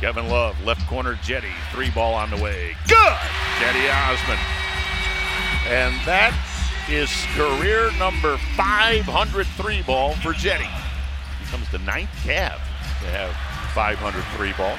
Kevin Love, left corner, Cedi, three ball on the way. Good! Cedi Osman. And that is career number 503 ball for Cedi. He comes the ninth Cav to have 503 balls.